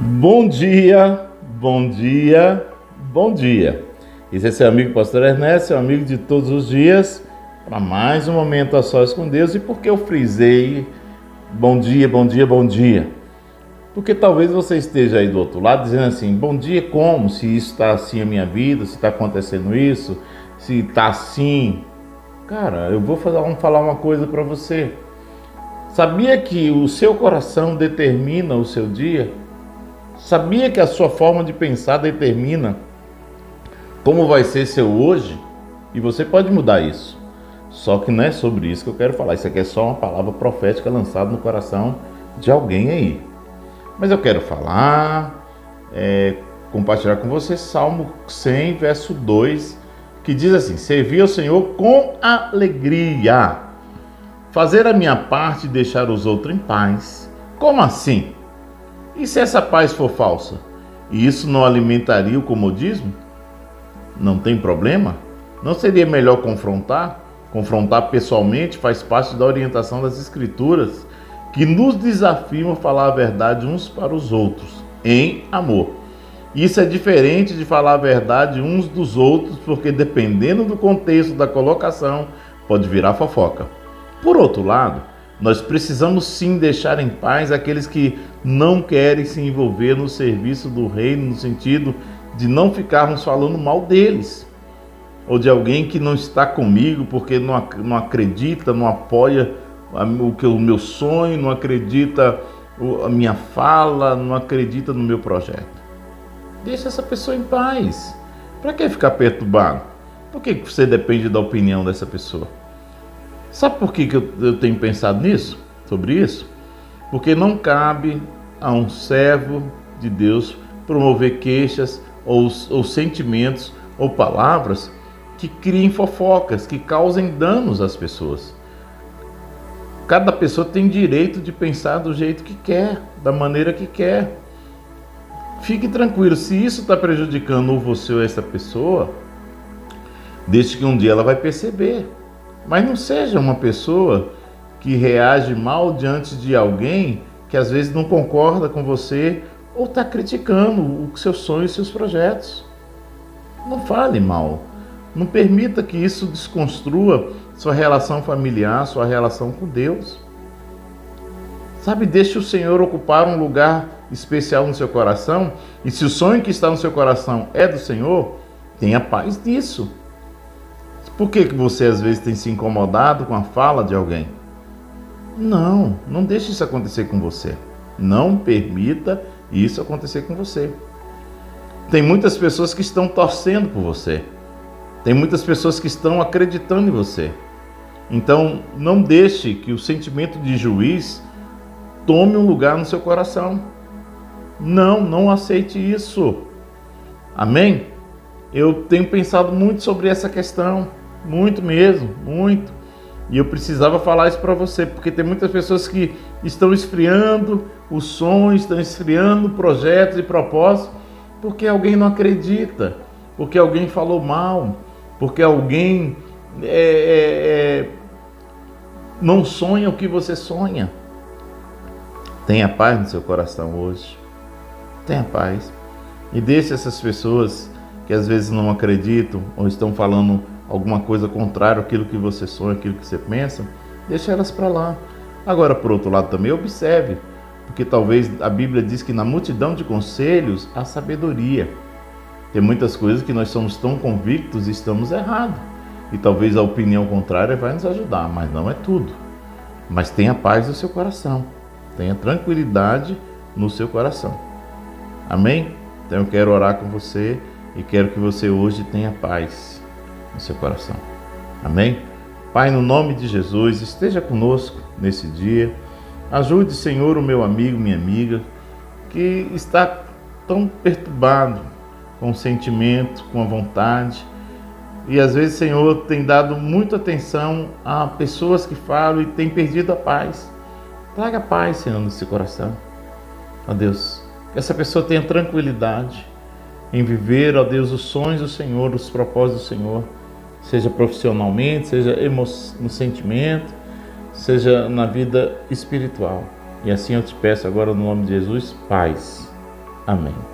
Bom dia, bom dia, bom dia. Esse é seu amigo Pastor Ernesto, seu amigo de todos os dias, para mais um momento a sós com Deus. E por que eu frisei bom dia, bom dia, bom dia? Porque talvez você esteja aí do outro lado dizendo assim: bom dia, como? Se isso está assim a minha vida, se está acontecendo isso, se está assim. Cara, eu vou falar, vamos falar uma coisa para você. Sabia que o seu coração determina o seu dia? Sabia que a sua forma de pensar determina como vai ser seu hoje? E você pode mudar isso. Só que não é sobre isso que eu quero falar. Isso aqui é só uma palavra profética lançada no coração de alguém aí. Mas eu quero falar, é, compartilhar com você Salmo 100, verso 2, que diz assim: Servir ao Senhor com alegria, fazer a minha parte e deixar os outros em paz. Como assim? E se essa paz for falsa? E isso não alimentaria o comodismo? Não tem problema? Não seria melhor confrontar? Confrontar pessoalmente faz parte da orientação das Escrituras, que nos desafiam a falar a verdade uns para os outros, em amor. Isso é diferente de falar a verdade uns dos outros, porque dependendo do contexto da colocação, pode virar fofoca. Por outro lado, nós precisamos sim deixar em paz aqueles que não querem se envolver no serviço do reino, no sentido de não ficarmos falando mal deles, ou de alguém que não está comigo porque não, não acredita, não apoia o, que, o meu sonho, não acredita a minha fala, não acredita no meu projeto. Deixa essa pessoa em paz. Para que ficar perturbado? Por que você depende da opinião dessa pessoa? Sabe por que, que eu, eu tenho pensado nisso? Sobre isso? Porque não cabe a um servo de Deus promover queixas ou, ou sentimentos ou palavras que criem fofocas, que causem danos às pessoas. Cada pessoa tem direito de pensar do jeito que quer, da maneira que quer. Fique tranquilo, se isso está prejudicando você ou essa pessoa, desde que um dia ela vai perceber. Mas não seja uma pessoa que reage mal diante de alguém que às vezes não concorda com você ou está criticando os seus sonhos e seus projetos. Não fale mal. Não permita que isso desconstrua sua relação familiar, sua relação com Deus. Sabe, deixe o Senhor ocupar um lugar especial no seu coração. E se o sonho que está no seu coração é do Senhor, tenha paz nisso. Por que, que você às vezes tem se incomodado com a fala de alguém? Não, não deixe isso acontecer com você. Não permita isso acontecer com você. Tem muitas pessoas que estão torcendo por você. Tem muitas pessoas que estão acreditando em você. Então, não deixe que o sentimento de juiz tome um lugar no seu coração. Não, não aceite isso. Amém? Eu tenho pensado muito sobre essa questão. Muito mesmo, muito. E eu precisava falar isso para você, porque tem muitas pessoas que estão esfriando os sonhos, estão esfriando projetos e propósitos, porque alguém não acredita, porque alguém falou mal, porque alguém é, é, é, não sonha o que você sonha. Tenha paz no seu coração hoje. Tenha paz. E deixe essas pessoas que às vezes não acreditam ou estão falando alguma coisa contrária àquilo que você sonha, aquilo que você pensa, deixa elas para lá. Agora, por outro lado, também observe, porque talvez a Bíblia diz que na multidão de conselhos há sabedoria. Tem muitas coisas que nós somos tão convictos e estamos errados. E talvez a opinião contrária vai nos ajudar, mas não é tudo. Mas tenha paz no seu coração, tenha tranquilidade no seu coração. Amém? Então eu quero orar com você e quero que você hoje tenha paz no seu coração. Amém? Pai, no nome de Jesus, esteja conosco nesse dia. Ajude, Senhor, o meu amigo, minha amiga, que está tão perturbado com o sentimento, com a vontade. E às vezes, Senhor, tem dado muita atenção a pessoas que falam e tem perdido a paz. Traga paz, Senhor, nesse coração. Ó Deus, que essa pessoa tenha tranquilidade em viver, ó Deus, os sonhos do Senhor, os propósitos do Senhor seja profissionalmente, seja no sentimento, seja na vida espiritual. E assim eu te peço agora no nome de Jesus, paz. Amém.